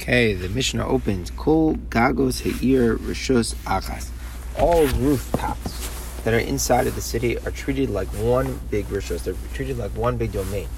Okay, the Mishnah opens. Kol gagos heir rishus achas. All rooftops that are inside of the city are treated like one big rishus. They're treated like one big domain.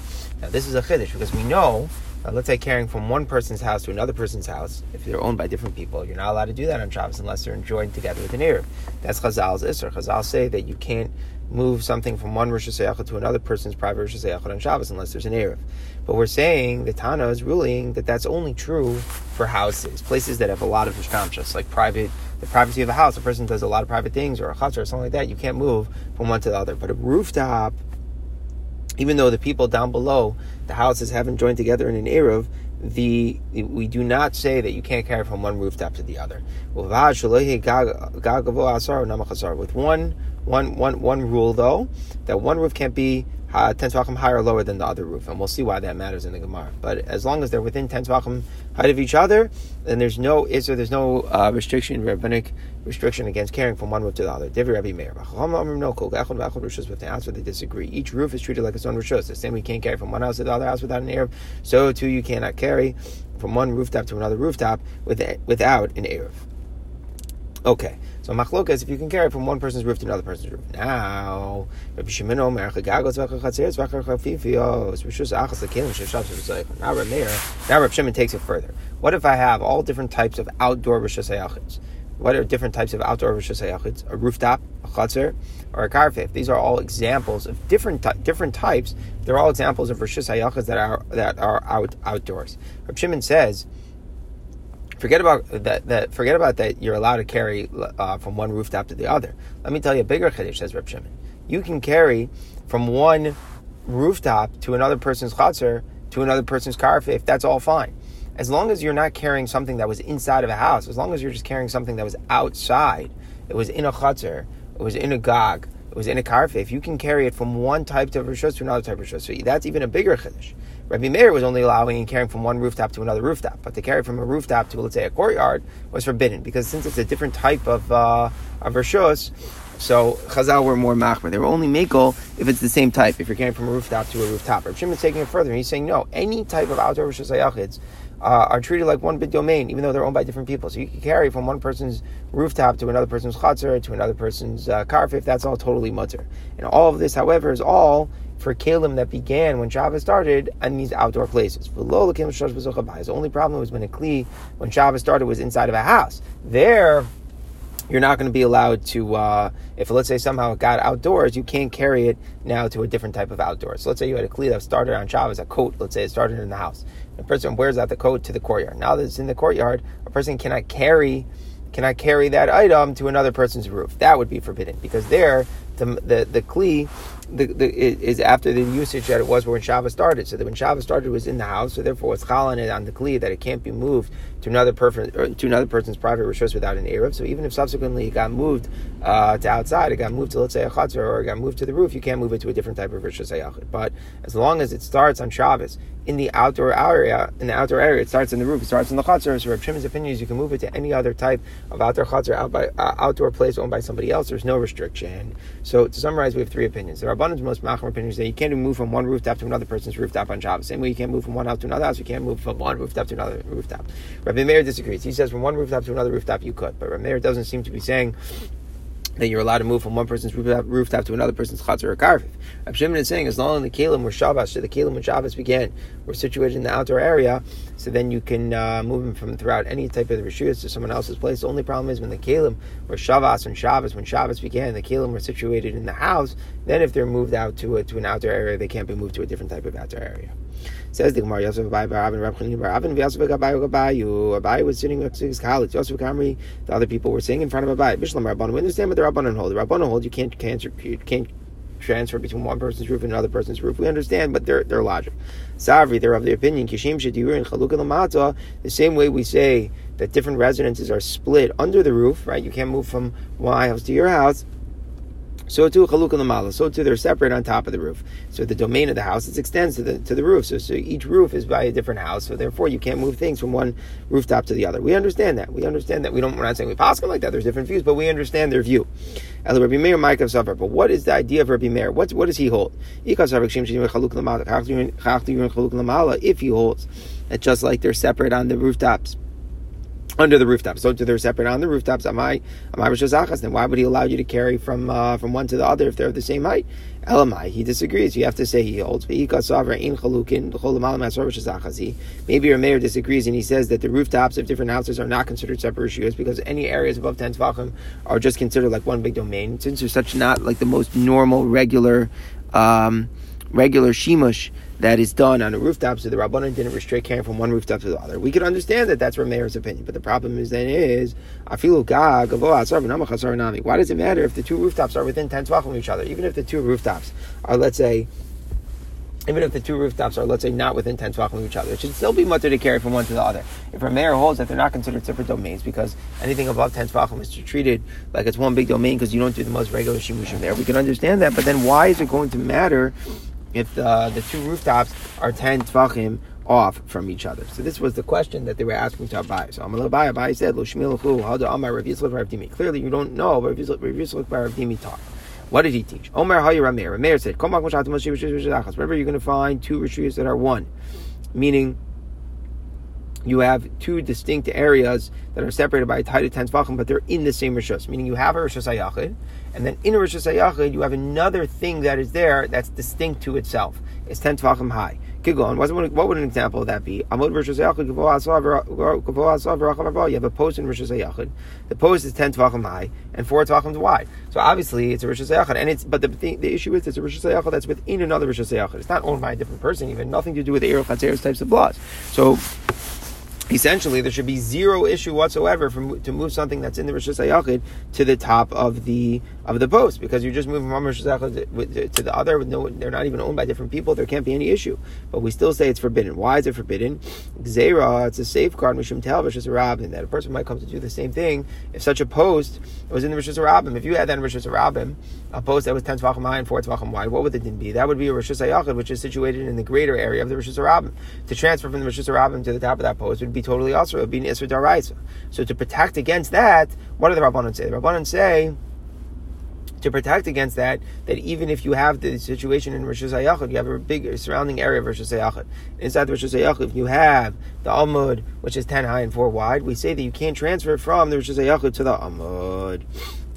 Now, this is a chiddush because we know, uh, let's say, carrying from one person's house to another person's house, if they're owned by different people, you're not allowed to do that on Shabbos unless they're joined together with an Erev. That's Chazal's Isser. Chazal say that you can't move something from one Rosh Hashanah to another person's private Rosh Hashanah on Shabbos unless there's an Erev. But we're saying the Tana is ruling that that's only true for houses, places that have a lot of Ishkamshas, like private, the privacy of a house. A person does a lot of private things or a chutz or something like that. You can't move from one to the other. But a rooftop, even though the people down below the houses haven't joined together in an Erev, the we do not say that you can't carry from one rooftop to the other. With one one, one, one rule though, that one roof can't be uh, 10 tvachim higher or lower than the other roof, and we'll see why that matters in the Gemara. But as long as they're within 10 tvachim height of each other, then there's no is there, there's no uh, restriction, rabbinic restriction against carrying from one roof to the other. Divrei Rabbi Meir. With the answer, they disagree. Each roof is treated like its own rishos. The same we can't carry from one house to the other house without an Erev, so too you cannot carry from one rooftop to another rooftop without an Erev. Okay, so machlokas if you can carry from one person's roof to another person's roof. Now, Rabbi Shimon Omer chagagos v'chachatzeres v'chachafifios rishus achas lekelim sheshav shesayachim. Now Rabbi Meir, now Rabbi Shimon takes it further. What if I have all different types of outdoor rishus? What are different types of outdoor rishus? A rooftop, a chatzir, or a karfif. These are all examples of different different types. They're all examples of rishus hayachids that are that are out outdoors. Rabbi Shimon says Forget about that. That forget about that. You're allowed to carry uh, from one rooftop to the other. Let me tell you a bigger chiddush, says Reb Shimon. You can carry from one rooftop to another person's chatzar to another person's car if that's all fine. As long as you're not carrying something that was inside of a house, as long as you're just carrying something that was outside, it was in a chatzar, it was in a gog, it was in a karfe. If you can carry it from one type of rishos to another type of rishos, so that's even a bigger chiddush. Rabbi Meir was only allowing and carrying from one rooftop to another rooftop, but to carry from a rooftop to let's say a courtyard was forbidden because since it's a different type of uh, of rishos, so Chazal were more machmer. They were only makel if it's the same type. If you're carrying from a rooftop to a rooftop, Rabbi Shimon is taking it further. and He's saying no, any type of outdoor rishos ayachids uh, are treated like one big domain, even though they're owned by different people. So you can carry from one person's rooftop to another person's chatzar to another person's uh, karfif. That's all totally mutter. And all of this, however, is all for kalim that began when Shabbos started in these outdoor places. The only problem was when a kli, when Shabbos started, was inside of a house. There, you're not going to be allowed to, uh, if let's say somehow it got outdoors, you can't carry it now to a different type of outdoors. So let's say you had a kli that started on Shabbos, a coat, let's say it started in the house. The person wears out the coat to the courtyard. Now that it's in the courtyard, a person cannot carry cannot carry that item to another person's roof. That would be forbidden because there the the, the kli the, the, is after the usage that it was when Shabbos started. So that when Shabbos started, was in the house. So therefore, it's chal on it on the kli that it can't be moved to another person to another person's private rishos without an erev. So even if subsequently it got moved uh, to outside, it got moved to let's say a chatzar or it got moved to the roof, you can't move it to a different type of hayachid. But as long as it starts on Shabbos in the outdoor area, in the outdoor area, it starts in the roof, it starts in the chatzar. So Reb Shimon's opinion is you can move it to any other type of outdoor chatzar, out by, uh, outdoor place owned by somebody else. There's no restriction. So to summarize, we have three opinions. There are abundance most machmer opinions that you can't move from one rooftop to another person's rooftop on Shabbos. Same way you can't move from one house to another house, you can't move from one rooftop to another rooftop. Rabbi Meir disagrees. He says from one rooftop to another rooftop you could, but Rabbi Meir doesn't seem to be saying that you're allowed to move from one person's rooftop, to another person's chatzar or karfif. Rabbi Shimon is saying as long as the kalim were Shabbos, so the kalim when Shabbos began were situated in the outdoor area, so then you can uh, move them from throughout any type of rishuyas to someone else's place. The only problem is when the kalim were Shabbos and Shabbos, when Shabbos began, the kalim were situated in the house. Then if they're moved out to a, to an outdoor area, they can't be moved to a different type of outdoor area. Says the Gemara, Yosef Abai Barabin Rab Chanina Barabin Yosef Abai Gabayu. Abai was sitting next to his college. Yosef Kamri, the other people were sitting in front of Abai. Bishlam Rabban. We understand what the Rabbanon hold. The Rabbanon hold you can't can't you can't transfer between one person's roof and another person's roof. We understand, but they're they're logic. Savri, they're of the opinion Kishim Shadir and Chaluk Lamata. The same way we say that different residences are split under the roof, right? You can't move from my house to your house. So too chaluk lamala. So too they're separate on top of the roof. So the domain of the house it extends to the to the roof. So, so each roof is by a different house. So therefore you can't move things from one rooftop to the other. We understand that. We understand that. We don't. We're not saying we pass like that. There's different views, but we understand their view. Rabbi Meir But what is the idea of Rabbi Meir? What what does he hold? If he holds It's just like they're separate on the rooftops under the rooftops. So they're separate on the rooftops. Am I am I Rishazachas? Then why would he allow you to carry from uh, from one to the other if they're of the same height? Elamai, he disagrees. You have to say he holds. Maybe your mayor disagrees and he says that the rooftops of different houses are not considered separate issues because any areas above 10 tvachim are just considered like one big domain. Since they're such not like the most normal, regular, um, regular shimush that is done on a rooftop, so the Rabbanan didn't restrict carrying from one rooftop to the other. We could understand that that's Rameir's opinion, but the problem is then is afilu gag Why does it matter if the two rooftops are within ten tvachim of each other? Even if the two rooftops are, let's say, even if the two rooftops are, let's say, not within 10 tvachim of each other, it should still be mutter to carry from one to the other. If Rameir holds that they're not considered separate domains because anything above 10 tvachim is treated like it's one big domain because you don't do the most regular shimushim there, we can understand that, but then why is it going to matter if the, the two rooftops are 10 tvachim off from each other. So this was the question that they were asking to Abai. So Amalai Abai said, Lo how do Amar Rav Yisrael Rav Dimi? Clearly you don't know, Rav Yisrael Rav Dimi taught. What did he teach? Omer Hayi Rameir. Rameir said, Remember, you're going to find two rishuyas that are one, meaning you have two distinct areas that are separated by a tight of ten tvachim, but they're in the same rishus. Meaning you have a rishus ayachid, and then in a rishus ayachid you have another thing that is there that's distinct to itself. It's ten tvachim high. Kigon, what would an example of that be? Amod rishus ayachid You have a post in rishus ayachid. The post is ten tvachim high and four tvachim wide. So obviously it's a rishus ayachid, and it's but the the issue is it's a rishus ayachid that's within another rishus ayachid. It's not owned by a different person, even nothing to do with the erev types of laws. So essentially there should be zero issue whatsoever from to move something that's in the Rishus Hayachid to the top of the of the post because you're just moving from Hayachid to the other. With no, they're not even owned by different people. There can't be any issue. But we still say it's forbidden. Why is it forbidden? Zera, it's a safeguard. Mishum tel Rishus Harabim that a person might come to do the same thing if such a post was in the Rishus Harabim. If you had that in Rishus Harabim, a post that was ten tvachim high and four tvachim wide, what would it then be? That would be a Rishus Hayachid, which is situated in the greater area of the Rishus Harabim. To transfer from the Rishus Harabim to the top of that post would be totally also it would be an Isra Daraisa. So to protect against that, what do the Rabbanon say? The Rabbanon say to protect against that, that even if you have the situation in Rosh Hashanah, you have a big surrounding area of Rosh Hashanah. Inside the Rosh if you have the Amud, which is 10 high and 4 wide, we say that you can't transfer from the Rosh Hashanah to the Amud.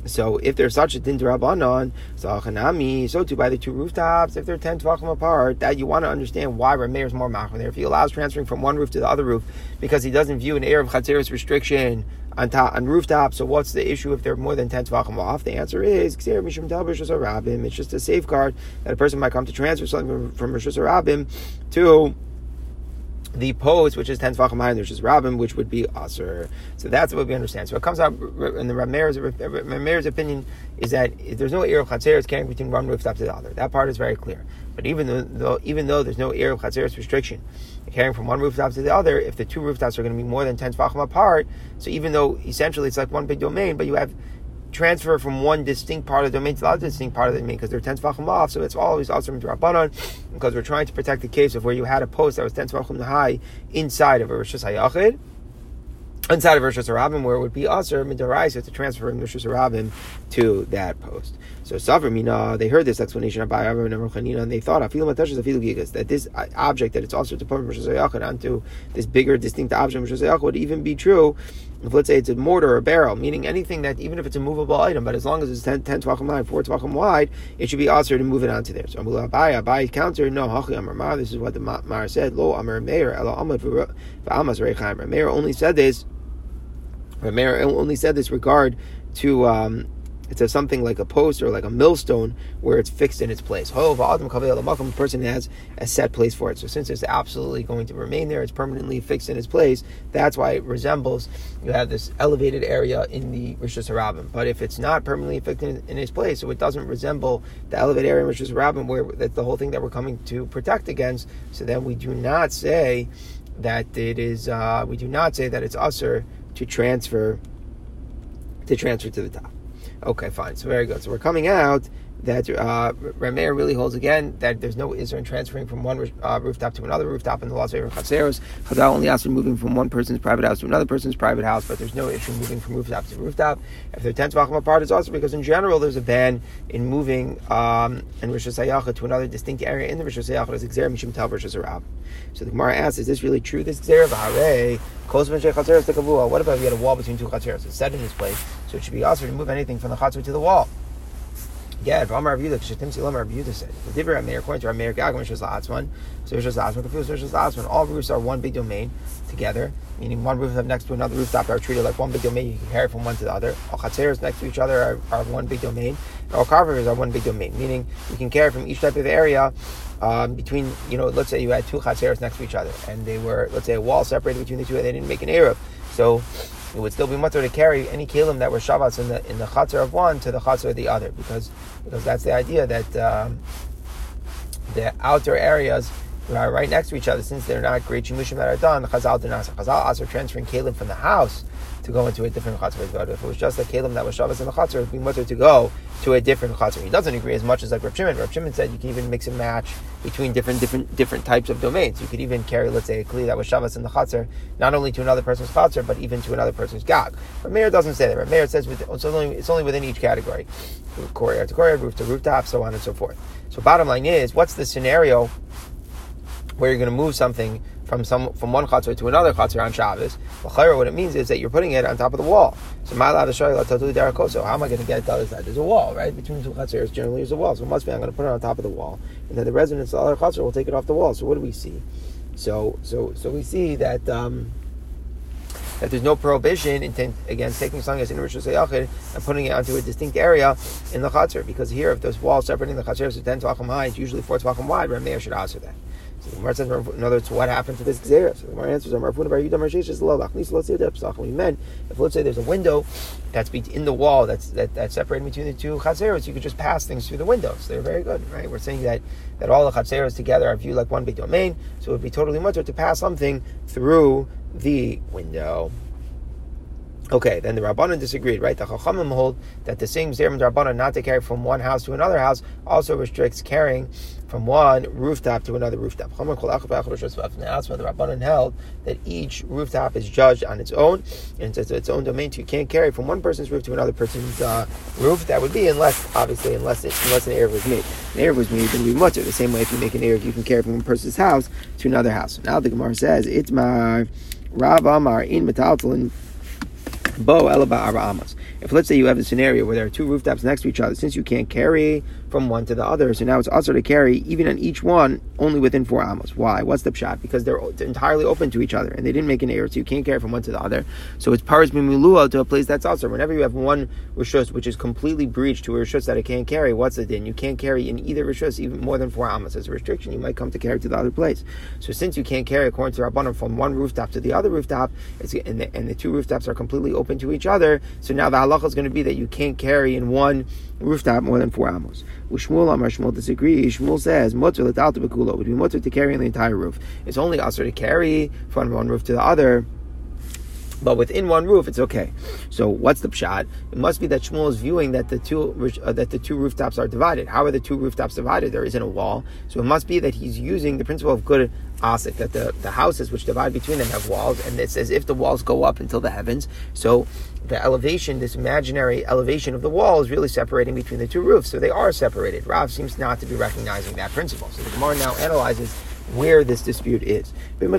So if there's such a din rabbanon, so too by the two rooftops, if they're ten tvachim apart, that you want to understand why Rameir is more machmer there. If he allows transferring from one roof to the other roof because he doesn't view an air of chatzeris restriction on top on rooftops. So what's the issue if they're more than ten tvachim off? The answer is mishum it's just a safeguard that a person might come to transfer something from, Rosh Hashanah to the post, which is ten tvachim high, which is Rabin, which would be Aser. So that's what we understand. So it comes out in the Rameir's opinion is that if there's no air of Chatzeres carrying between one rooftop to the other. That part is very clear. But even though, even though there's no air of Chatzeres restriction carrying from one rooftop to the other, if the two rooftops are going to be more than ten tvachim apart, so even though essentially it's like one big domain, but you have transfer from one distinct part of the domain to the other distinct part of the domain because they're 10 tvachim off. So it's always also to Rabbanon because we're trying to protect the case of where you had a post that was 10 tvachim high inside of a Rosh Hayachid. Inside of Rosh Hashanah, where it would be usher midaraisa to transfer from Rosh Hashanah to that post. So Savramina, they heard this explanation of Bayavim and Ruchanina, and they thought that this object that it's also to put Rosh Hashanah onto this bigger, distinct object Hashanah would even be true if let's say it's a mortar or a barrel, meaning anything that even if it's a movable item, but as long as it's 10, 10 tvachim wide, 4 tvachim wide, it should be also to move it onto there. So Amula Abai, Abai counter, no, Hachi Amar Mar, this is what the Mar said, Lo Amar Meir, Elo Amad Reichaim. Meir only said this, Meir only said this regard to um, it's a something like a post or like a millstone where it's fixed in its place. A person has a set place for it. So since it's absolutely going to remain there, it's permanently fixed in its place. That's why it resembles you have this elevated area in the Rishus Harabim. But if it's not permanently fixed in, in, its place, so it doesn't resemble the elevated area in Rishus Harabim, where that's the whole thing that we're coming to protect against. So then we do not say that it is. Uh, we do not say that it's usher to transfer to transfer to the top. Okay, fine. So very good. So we're coming out that uh, really holds again that there's no Israel in transferring from one uh, rooftop to another rooftop in the Las Vegas Chaseros. Chazal only asks for moving from one person's private house to another person's private house, but there's no issue moving from rooftop to rooftop. If they're 10 tvachim apart, it's also because in general there's a ban in moving um, in Rosh to another distinct area in the Rosh Hashanah as Xer Mishim Tel Rosh. So the Gemara asks, is this really true? This Xer of Hare, what about if you had a wall between two Chaseros? It's set in this place, so it should be also to move anything from the Chaser to the wall. Yeah, if Amar Rav Yehuda, Kshatim Silam Rav Yehuda said, the Divrei Rameir, according to Rameir Gag, Mishras La'atzman, so Mishras La'atzman, Kafus Mishras La'atzman, all roofs are one big domain together, meaning one roof next to another rooftop are treated like one big domain, you can carry from one to the other. All Chatzeros next to each other are, are one big domain, all carvers are one big domain, meaning you can carry from each type of area um, between, you know, let's say you had two Chatzeros next to each other, and they were, let's say, a wall separated between the two, and they didn't make an Arab. So, it would still be mutter to carry any kelim that were shavats in the in the chatzar of one to the chatzar of the other, because because that's the idea that um, the outer areas are right next to each other, since they're not great shimushim that are done. The Chazal dinasa. Chazal are transferring kelim from the house to go into a different chatzar. But if it was just a kalim that was shavas in the chatzar, it'd be mutter to go to a different chatzar. He doesn't agree as much as like Rav Shimon. Rav Shimon said you can even mix and match between different different different types of domains. You could even carry, let's say, a kli that was shavas in the chatzar, not only to another person's chatzar, but even to another person's gag. But Meir doesn't say that. But Meir says it's, only, it's only within each category. Courtyard to courtyard, roof to rooftop, so on and so forth. So bottom line is, what's the scenario where you're going to move something from some from one chatzor to another chatzor on Shabbos. Well, what it means is that you're putting it on top of the wall. So my So how am I going to get it to the other side? There's a wall, right? Between two chatzors, generally there's a wall. So it must be I'm going to put it on top of the wall, and then the residents of the other chatzor will take it off the wall. So what do we see? So so so we see that. Um, that there's no prohibition intent against taking something as in Rosh and putting it onto a distinct area in the chatzor. Because here, if there's walls separating the chatzor to 10 tvachim high, it's usually 4 tvachim wide, Rameir should answer that. So the Gemara says, in other words, what happened to this Gzera? So the Gemara answers, we meant, if let's say there's a window that's in the wall that's that, that's separated between the two Chazeros, you could just pass things through the windows. They're very good, right? We're saying that, that all the Chazeros together are viewed like one big domain, so it would be totally mutter to pass something through the window. Okay, then the Rabbanon disagreed, right? The Chachamim hold that the same Zerim Rabbanon not to carry from one house to another house also restricts carrying from one rooftop to another rooftop. The Rabbanon held that each rooftop is judged on its own, and it's its own domain, so you can't carry from one person's roof to another person's uh, roof. That would be unless, obviously, unless it, unless an Erev was made. An Erev was made, then we mutter. The same way if you make an Erev, you can carry from one person's house to another house. Now the Gemara says, it's my Rav Amar in Metaltalin Bo Elaba Amas. If let's say you have a scenario where there are two rooftops next to each other, since you can't carry from one to the other, so now it's also to carry even on each one only within four amos. Why? What's the shot? Because they're entirely open to each other and they didn't make an error, so you can't carry from one to the other. So it's paris mimulua to a place that's also. Whenever you have one rishus which is completely breached to a rishus that it can't carry, what's the din? You can't carry in either rishus even more than four amos. As a restriction, you might come to carry to the other place. So since you can't carry according to Rabbanim from one rooftop to the other rooftop, and the, and the two rooftops are completely open to each other, so now the halacha is going to be that you can't carry in one rooftop more than four amos. Shmuel Amar Shmuel disagrees. Shmuel says mutter l'talta bekulo would be mutter to carry the entire roof. It's only also to carry from one roof to the other but within one roof, it's okay. So what's the pshat? It must be that Shmuel is viewing that the two uh, that the two rooftops are divided. How are the two rooftops divided? There isn't a wall, so it must be that he's using the principle of good asik that the, the houses which divide between them have walls, and it's as if the walls go up until the heavens. So the elevation, this imaginary elevation of the wall, is really separating between the two roofs. So they are separated. Rav seems not to be recognizing that principle. So the Gemara now analyzes where this dispute is. If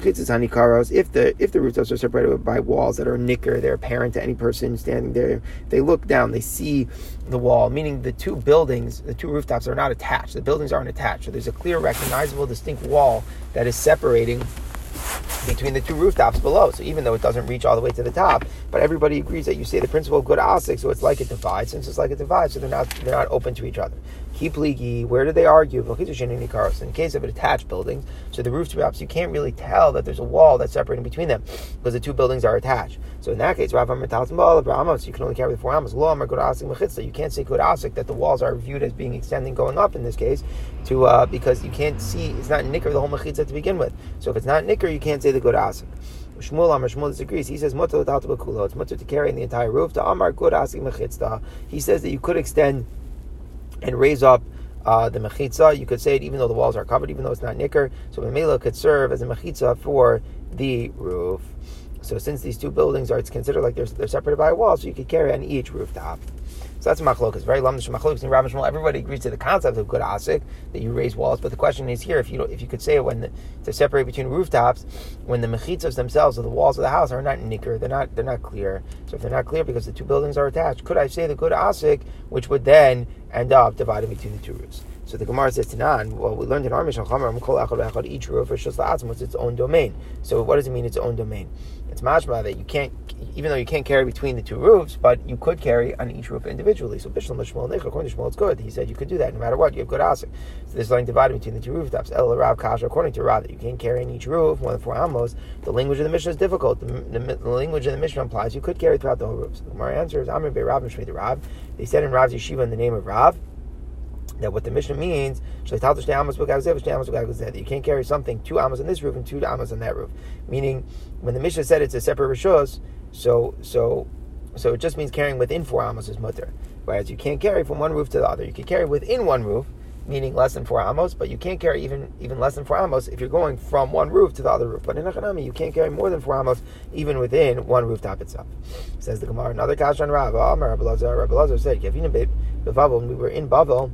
the if the rooftops are separated by walls that are nicker, they're apparent to any person standing there. They look down, they see the wall, meaning the two buildings, the two rooftops are not attached. The buildings aren't attached. So there's a clear, recognizable, distinct wall that is separating between the two rooftops below. So even though it doesn't reach all the way to the top, but everybody agrees that you say the principle of gud asik, so it's like it divides. Since it's like it divides, so they're not they're not open to each other. Kipligi, where do they argue? In the case of attached buildings, so the rooftops, you can't really tell that there's a wall that's separating between them because the two buildings are attached. So in that case, Rav you can only carry the four amos. You can't say gud asik that the walls are viewed as being extending going up in this case, to uh, because you can't see it's not nicker the whole mechitza to begin with. So if it's not nicker, you can't say the gud asik. Shmuel Amar Shmuel disagrees. He says mutter It's mutter to carry in the entire roof. To Amar good asking mechitzta. He says that you could extend and raise up uh, the mechitza. You could say it even though the walls are covered, even though it's not nicker. So the Mamela could serve as a mechitza for the roof. So since these two buildings are, it's considered like they're, they're separated by a wall, so you could carry on each rooftop. So that's machlokas. Very lamdish machlokas in Rav Shmuel. Everybody agrees to the concept of gud asik that you raise walls, but the question is here: if you if you could say it when the, to separate between rooftops, when the mechitzas themselves or the walls of the house are not nicker, they're not they're not clear. So if they're not clear because the two buildings are attached, could I say the gud asik, which would then end up dividing between the two roofs? So the Gemara says Tanan. Well, we learned in our Mishnah Chamer, each roof is just what's its own domain. So what does it mean? Its own domain. It's mashma that you can't, even though you can't carry between the two roofs, but you could carry on each roof individually. So Bishlam Shmuel Nech, according to Shmuel, it's good. He said you could do that no matter what. You have gud asik. So this line divided between the two rooftops. El Rav Kasha, according to Rav, that you can't carry in each roof more than four amos. The language of the Mishnah is difficult. The, the, the language of the Mishnah implies you could carry throughout the whole roof. So the Gemara answers, Amr Be Rav and Rav. They said in Rav's yeshiva in the name of Rav that what the Mishnah means, you can't carry something two amas on this roof and two amas on that roof. Meaning, when the Mishnah said it's a separate rishos, so so so it just means carrying within four amos is mutter. Whereas you can't carry from one roof to the other. You can carry within one roof, meaning less than four amos, but you can't carry even even less than four amos if you're going from one roof to the other roof. But in Achanami, you can't carry more than four amos even within one rooftop itself. Says the Gemara. Another kash on Rav. Rabbi Lazar said, when we were in Bavel,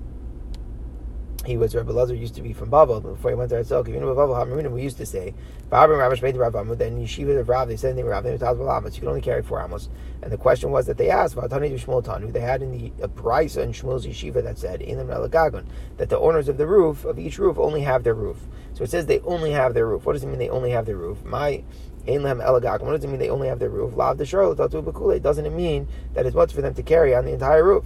he was Rabbi Lazar used to be from Bavel before he went to Eretzel. You know, Bavel Hamarim, we used to say, Babrim Rav made the Rav Amud, then Yeshiva of Rav, they said they were Rav, they were Amos. You can only carry four Amos. And the question was that they asked, Vatani Shmuel Tanu, they had in the a in Shmuel's Yeshiva that said, in the Melagagon, that the owners of the roof, of each roof, only have their roof. So it says they only have their roof. What does it mean they only have their roof? My. What does it mean they only have their roof? Lav the Charlotte. Doesn't it mean that it's much for them to carry on the entire roof?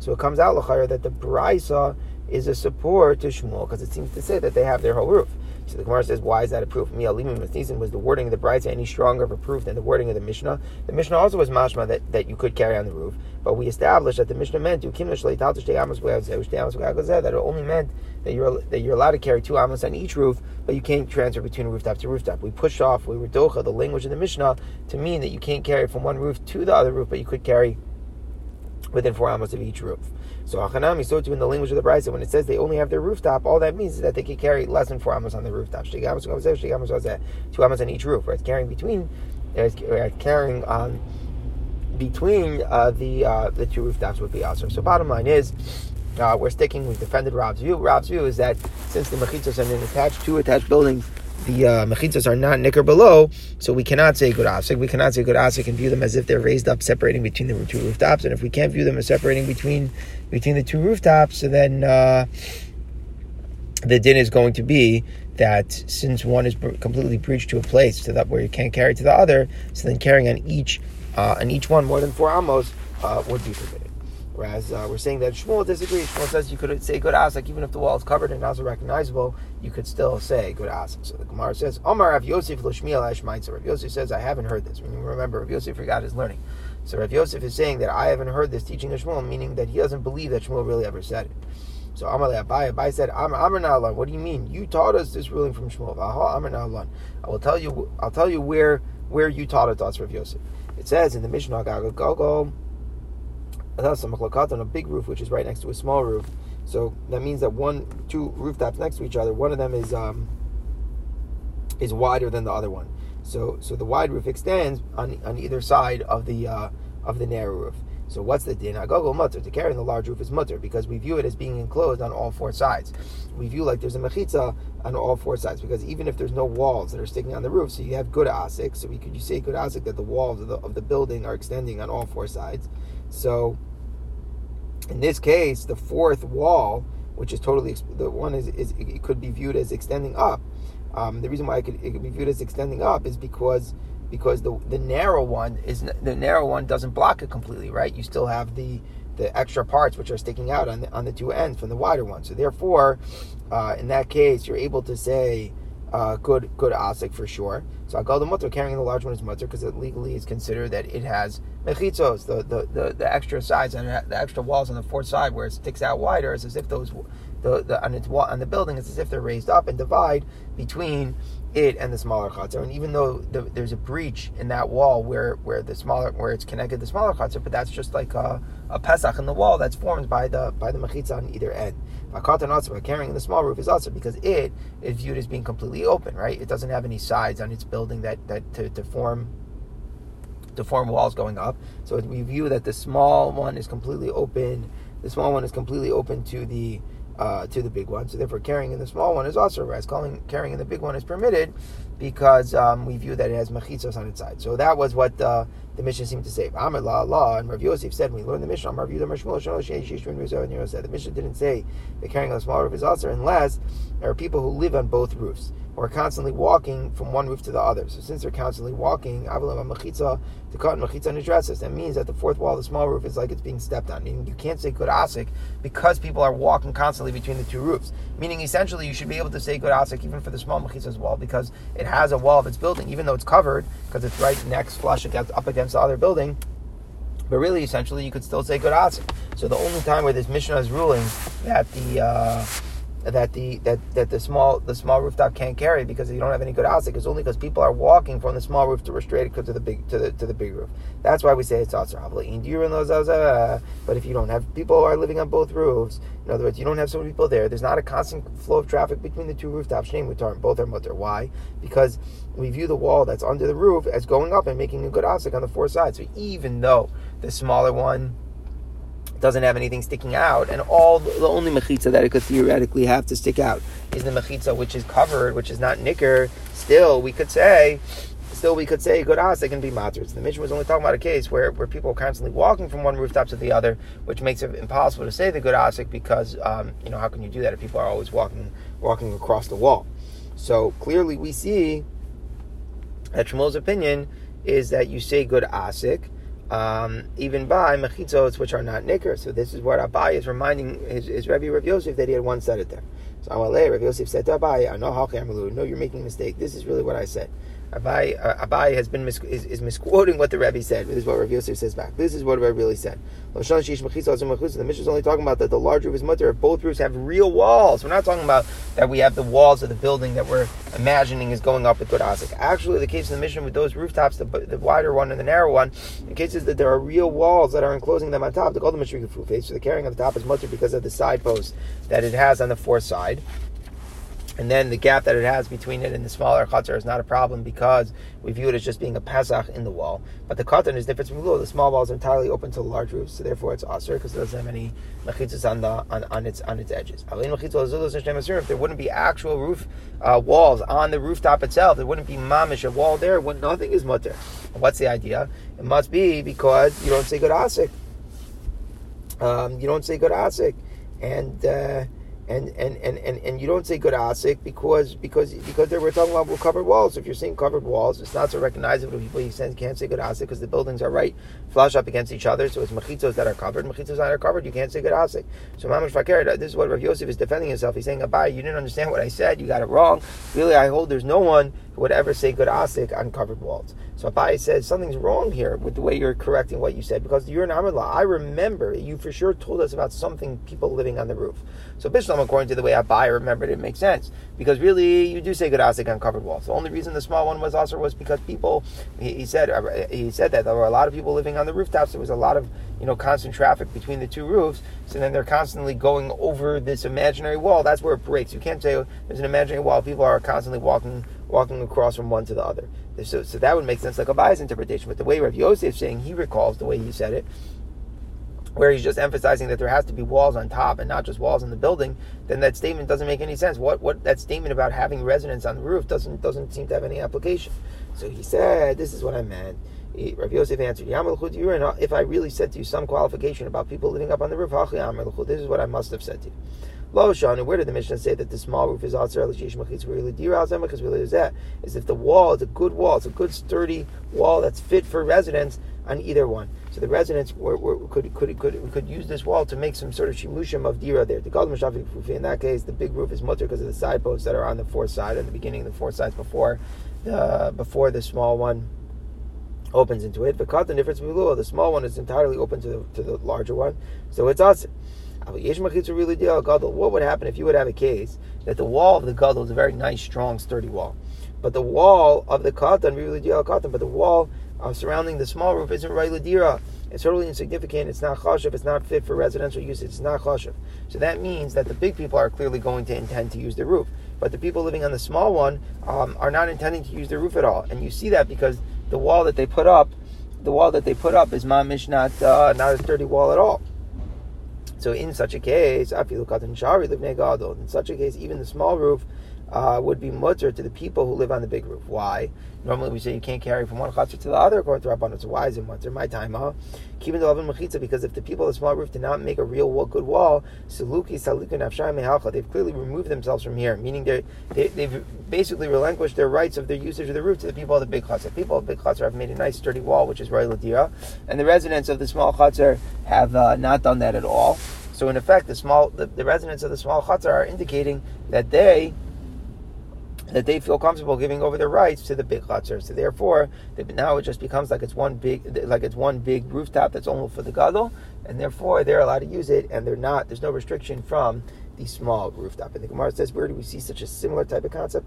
So it comes out Lachayr that the Brisa is a support to Shmuel because it seems to say that they have their whole roof. So the Gemara says, why is that a proof? Was the wording of the Brisa any stronger of a proof than the wording of the Mishnah. The Mishnah also was mashma that, that you could carry on the roof, but we established that the Mishnah meant that it only meant that you're that you're allowed to carry two amos on each roof, but you can't transfer between rooftop to rooftop. We pushed off, we were docha the language of the Mishnah to mean that you can't carry from one roof to the other roof, but you could carry within four amos of each roof. So Achanami, so too in the language of the Brisa, when it says they only have their rooftop, all that means is that they can carry less than four amos on the rooftop. Two amos on each roof, right? Carrying between, carrying on between uh, the uh, the two rooftops would be also. So bottom line is, uh, we're sticking. We've defended Rav's view. Rav's view is that since the mechitzos are attached two attached buildings, the uh, mechitzas are not nicker below, so we cannot say gud asik. We cannot say gud asik and view them as if they're raised up, separating between the two rooftops. And if we can't view them as separating between between the two rooftops, so then uh, the din is going to be that since one is completely breached to a place to that where you can't carry to the other, so then carrying on each uh, on each one more than four amos uh, would be forbidden. Whereas uh, we're saying that Shmuel disagrees. Shmuel says you could say good asak even if the wall is covered and also recognizable. You could still say good asak. So the Gemara says Omar Rav Yosef Shmuel Ashmaitzer. Rav Yosef says I haven't heard this. Remember, Rav Yosef forgot his learning. So Rav Yosef is saying that I haven't heard this teaching of Shmuel, meaning that he doesn't believe that Shmuel really ever said it. So Amar Abai, Abai said, Amar Amar What do you mean? You taught us this ruling from Shmuel. Amar I will tell you. I'll tell you where where you taught it to us, Rav Yosef. It says in the Mishnah, Gago on a big roof, which is right next to a small roof. So that means that one, two rooftops next to each other, one of them is um, is wider than the other one. So so the wide roof extends on on either side of the uh, of the narrow roof. So what's the din? Agogo mutter to carry the large roof is mutter because we view it as being enclosed on all four sides. We view like there's a mechitza on all four sides because even if there's no walls that are sticking on the roof, so you have gud asik. So we could you say gud asik that the walls of the, of the building are extending on all four sides. So in this case, the fourth wall, which is totally the one is, is it could be viewed as extending up. Um, the reason why it could, it could be viewed as extending up is because because the the narrow one is the narrow one doesn't block it completely, right? You still have the the extra parts which are sticking out on the on the two ends from the wider one. So therefore, uh, in that case, you're able to say uh, good gud asik for sure. So I call the mutter carrying the large one is mutter because it legally is considered that it has mechitzos, the, the, the, the extra sides and the extra walls on the fourth side where it sticks out wider, is as if those the, the on its wall on the building, it's as if they're raised up and divide between it and the smaller chutzner. And even though the, there's a breach in that wall where where the smaller where it's connected to the smaller chutzner, but that's just like a, a pesach in the wall that's formed by the by the mechitza on either end. By carrying the small roof is also because it is viewed as being completely open, right? It doesn't have any sides on its building that that to, to form to form walls going up. So we view that the small one is completely open. The small one is completely open to the uh, to the big one. So therefore, carrying in the small one is also a whereas calling carrying in the big one is permitted because um, we view that it has mechitzos on its side. So that was what uh, the Mishnah seemed to say. Amr la la and Rav Yosef said we learned the Mishnah, the Shmuel said the Mishnah didn't say that carrying on the small roof is also unless there are people who live on both roofs or are constantly walking from one roof to the other. So since they're constantly walking, to cut machitza dresses, that means that the fourth wall of the small roof is like it's being stepped on. Meaning you can't say gud asik because people are walking constantly between the two roofs. Meaning essentially you should be able to say gud asik even for the small machitza's wall because it has a wall of its building, even though it's covered because it's right next flush against, up against the other building. But really, essentially, you could still say gud asik. So the only time where this Mishnah is ruling that the uh, that the that, that the small the small rooftop can't carry because you don't have any gud asik is only because people are walking from the small roof to restrain it to the big to the to the big roof. That's why we say it's also. But if you don't have people who are living on both roofs, in other words, you don't have so many people there. There's not a constant flow of traffic between the two rooftops. Shame mutar both are mutter. Why? Because we view the wall that's under the roof as going up and making a gud asik on the four sides. So even though the smaller one doesn't have anything sticking out, and all the only mechitza that it could theoretically have to stick out is the mechitza which is covered, which is not nicker. Still, we could say, still we could say gud asik can be matzers. The Mishnah was only talking about a case where, where people are constantly walking from one rooftop to the other, which makes it impossible to say the gud asik because um, you know how can you do that if people are always walking walking across the wall? So clearly, we see that Shmuel's opinion is that you say gud asik um, even by mechitzos which are not nicker. So this is what Abai is reminding his, his Rebbe Rav Yosef that he had once said it there. So Amalei, Rav Yosef said to Abai, no, you're making a mistake. This is really what I said. Abai, uh, Abai has been mis- is, is, misquoting what the Rebbe said. This is what Rav Yosef says back. This is what Rebbe really said. The Mishnah is only talking about that the large roof is mutter. Both roofs have real walls. We're not talking about that we have the walls of the building that we're imagining is going up with good. Actually, the case of the Mishnah with those rooftops, the, the wider one and the narrow one, the case is that there are real walls that are enclosing them on top. The golden Mishnah face. So the carrying on the top is mutter because of the side post that it has on the fourth side and then the gap that it has between it and the smaller chutzner is not a problem because we view it as just being a pesach in the wall. But the katan is different from. The small wall is entirely open to the large roofs, so therefore it's aser because it doesn't have any mechitzas on on, on its on its edges. If there wouldn't be actual roof uh, walls on the rooftop itself, there wouldn't be mamish a wall there. When nothing is mutter. What's the idea? It must be because you don't say gud asik. Um, you don't say gud asik, and. Uh, and and, and, and, and you don't say gud asik because because because they were talking about covered walls. If you're saying covered walls, it's not so recognizable to people. You can't say gud asik because the buildings are right flush up against each other. So it's mechitzos that are covered. Mechitzos that are covered, you can't say gud asik. So mamash fakir. This is what Rav Yosef is defending himself. He's saying, Abai, you didn't understand what I said. You got it wrong. Really, I hold there's no one who would ever say gud asik on covered walls. So Abai says something's wrong here with the way you're correcting what you said because you're an Amrullah. I remember you for sure told us about something people living on the roof. So Bishlam, according to the way Abai remembered it, makes sense because really you do say gud asik on covered walls. The only reason the small one was also was because people. He, he said uh, he said that there were a lot of people living on the rooftops. There was a lot of you know constant traffic between the two roofs. So then they're constantly going over this imaginary wall. That's where it breaks. You can't say oh, there's an imaginary wall. People are constantly walking walking across from one to the other. So, so that would make sense like a bias interpretation. But the way Rav Yosef is saying he recalls the way he said it, where he's just emphasizing that there has to be walls on top and not just walls in the building, then that statement doesn't make any sense. What what that statement about having residents on the roof doesn't doesn't seem to have any application. So he said, "This is what I meant." Rav Yosef answered, "If I really said to you some qualification about people living up on the roof, this is what I must have said to you." Lo Shanu, where did the Mishnah say that the small roof is also machitz really Because really Is that is if the wall is a good wall, it's a good sturdy wall that's fit for residents on either one. So the residents were, were, could, could, could, could use this wall to make some sort of shimushim of dira there. The in that case, the big roof is mutter because of the side posts that are on the fourth side, at the beginning of the four sides before the, before the small one opens into it. The cut the difference below, the small one is entirely open to the, to the larger one, so it's us. What would happen if you would have a case that the wall of the gadol is a very nice, strong, sturdy wall, but the wall of the katan, but the wall uh, surrounding the small roof isn't right. It's totally insignificant. It's not chashav. It's not fit for residential use. It's not chashav. So that means that the big people are clearly going to intend to use the roof, but the people living on the small one um, are not intending to use the roof at all. And you see that because the wall that they put up, the wall that they put up is mamish not uh, not a sturdy wall at all. So in such a case, in such a case, even the small roof uh, would be mutter to the people who live on the big roof. Why? Normally we say you can't carry from one chatzar to the other according to Rabbanon. So why is it mutter? My time, huh? Keeping the oven mechitza because if the people of the small roof did not make a real wall, good wall, saluki afshai they've clearly removed themselves from here, meaning they they've basically relinquished their rights of their usage of the roof to the people of the big chatzar. People of the big chatzar have made a nice sturdy wall, which is royal ladira, and the residents of the small chatzar have uh, not done that at all. So in effect, the small the, the residents of the small chatzar are indicating that they that they feel comfortable giving over their rights to the big chutzner. So therefore, now it just becomes like it's one big, like it's one big rooftop that's only for the gadol, and therefore they're allowed to use it, and they're not. There's no restriction from the small rooftop. And the Gemara says, where do we see such a similar type of concept?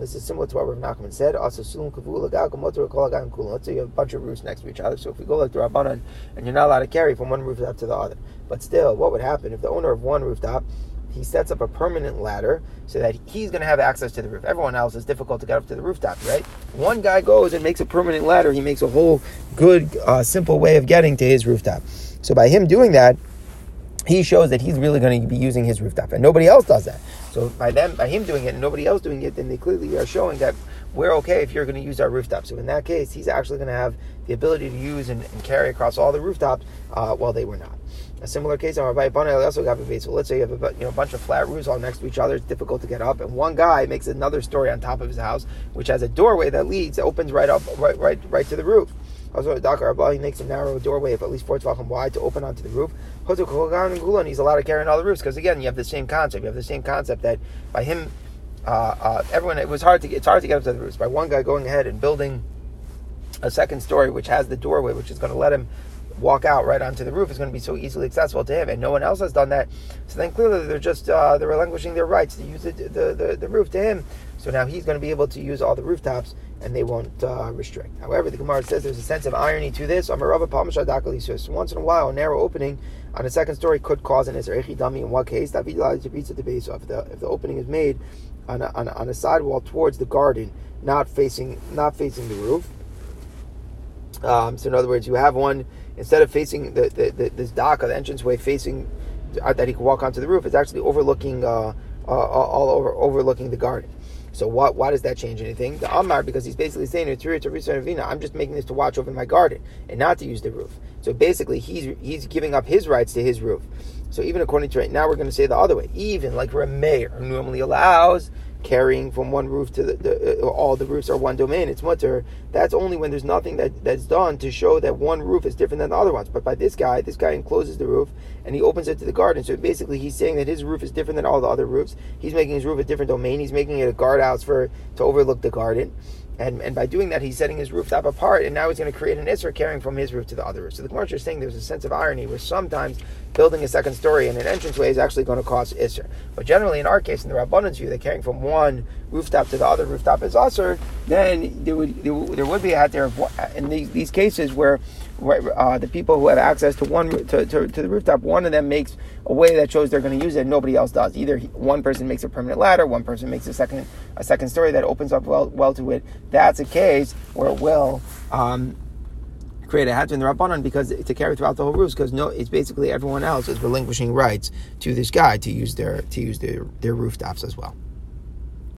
This is similar to what Rav Nachman said. Also, Let's say you have a bunch of roofs next to each other. So if we go like the Rabbanan, and you're not allowed to carry from one rooftop to the other, but still, what would happen if the owner of one rooftop he sets up a permanent ladder so that he's going to have access to the roof. Everyone else is difficult to get up to the rooftop, right? One guy goes and makes a permanent ladder. He makes a whole good, uh, simple way of getting to his rooftop. So by him doing that, he shows that he's really going to be using his rooftop, and nobody else does that. So by them, by him doing it, and nobody else doing it, then they clearly are showing that we're okay if you're going to use our rooftop. So in that case, he's actually going to have the ability to use and, and carry across all the rooftops uh, while they were not. A similar case, on Rabbi Abana also got a So let's say you have a, you know, a bunch of flat roofs all next to each other. It's difficult to get up, and one guy makes another story on top of his house, which has a doorway that leads, that opens right up, right, right, right to the roof. Also, Dakar he makes a narrow doorway of at least four tvachim wide to open onto the roof. And he's allowed to carry on all the roofs because again, you have the same concept. You have the same concept that by him, uh, uh, everyone it was hard to get, it's hard to get up to the roofs. By one guy going ahead and building a second story, which has the doorway, which is going to let him walk out right onto the roof is going to be so easily accessible to him, and no one else has done that. So then clearly they're just uh, they're relinquishing their rights to use the, the, the, the, roof to him. So now he's going to be able to use all the rooftops, and they won't uh, restrict. However, the Gemara says there's a sense of irony to this. So once in a while, a narrow opening on a second story could cause an Ezrechi dummy. In what case? To the base. So if the if the opening is made on a, on a, on a sidewall towards the garden, not facing not facing the roof. Um, so in other words, you have one instead of facing the, the, the this dock or the entranceway facing uh, that he could walk onto the roof, it's actually overlooking uh, uh, all over overlooking the garden. So what? Why does that change anything? The Amar because he's basically saying I'm just making this to watch over my garden and not to use the roof. So basically, he's he's giving up his rights to his roof. So even according to right now, we're going to say the other way. Even like Rameir, normally allows carrying from one roof to the, the uh, all the roofs are one domain. It's mutter. That's only when there's nothing that, that's done to show that one roof is different than the other ones. But by this guy, this guy encloses the roof and he opens it to the garden. So basically, he's saying that his roof is different than all the other roofs. He's making his roof a different domain. He's making it a guardhouse for to overlook the garden. And, and by doing that, he's setting his rooftop apart, and now he's going to create an Isser carrying from his roof to the other roof. So the Gemara is saying there's a sense of irony where sometimes building a second story in an entranceway is actually going to cause Isser. But generally, in our case, in the Rabbanan's view, that carrying from one rooftop to the other rooftop is Isser, then there would, there would, be a hat there in these, these cases where uh, the people who have access to one to, to, to, the rooftop, one of them makes a way that shows they're going to use it, nobody else does. Either one person makes a permanent ladder, one person makes a second a second story that opens up well well to it. That's a case where it will um, create a hat in the rabbanon because to carry throughout the whole roof because no, it's basically everyone else is relinquishing rights to this guy to use their to use their their rooftops as well.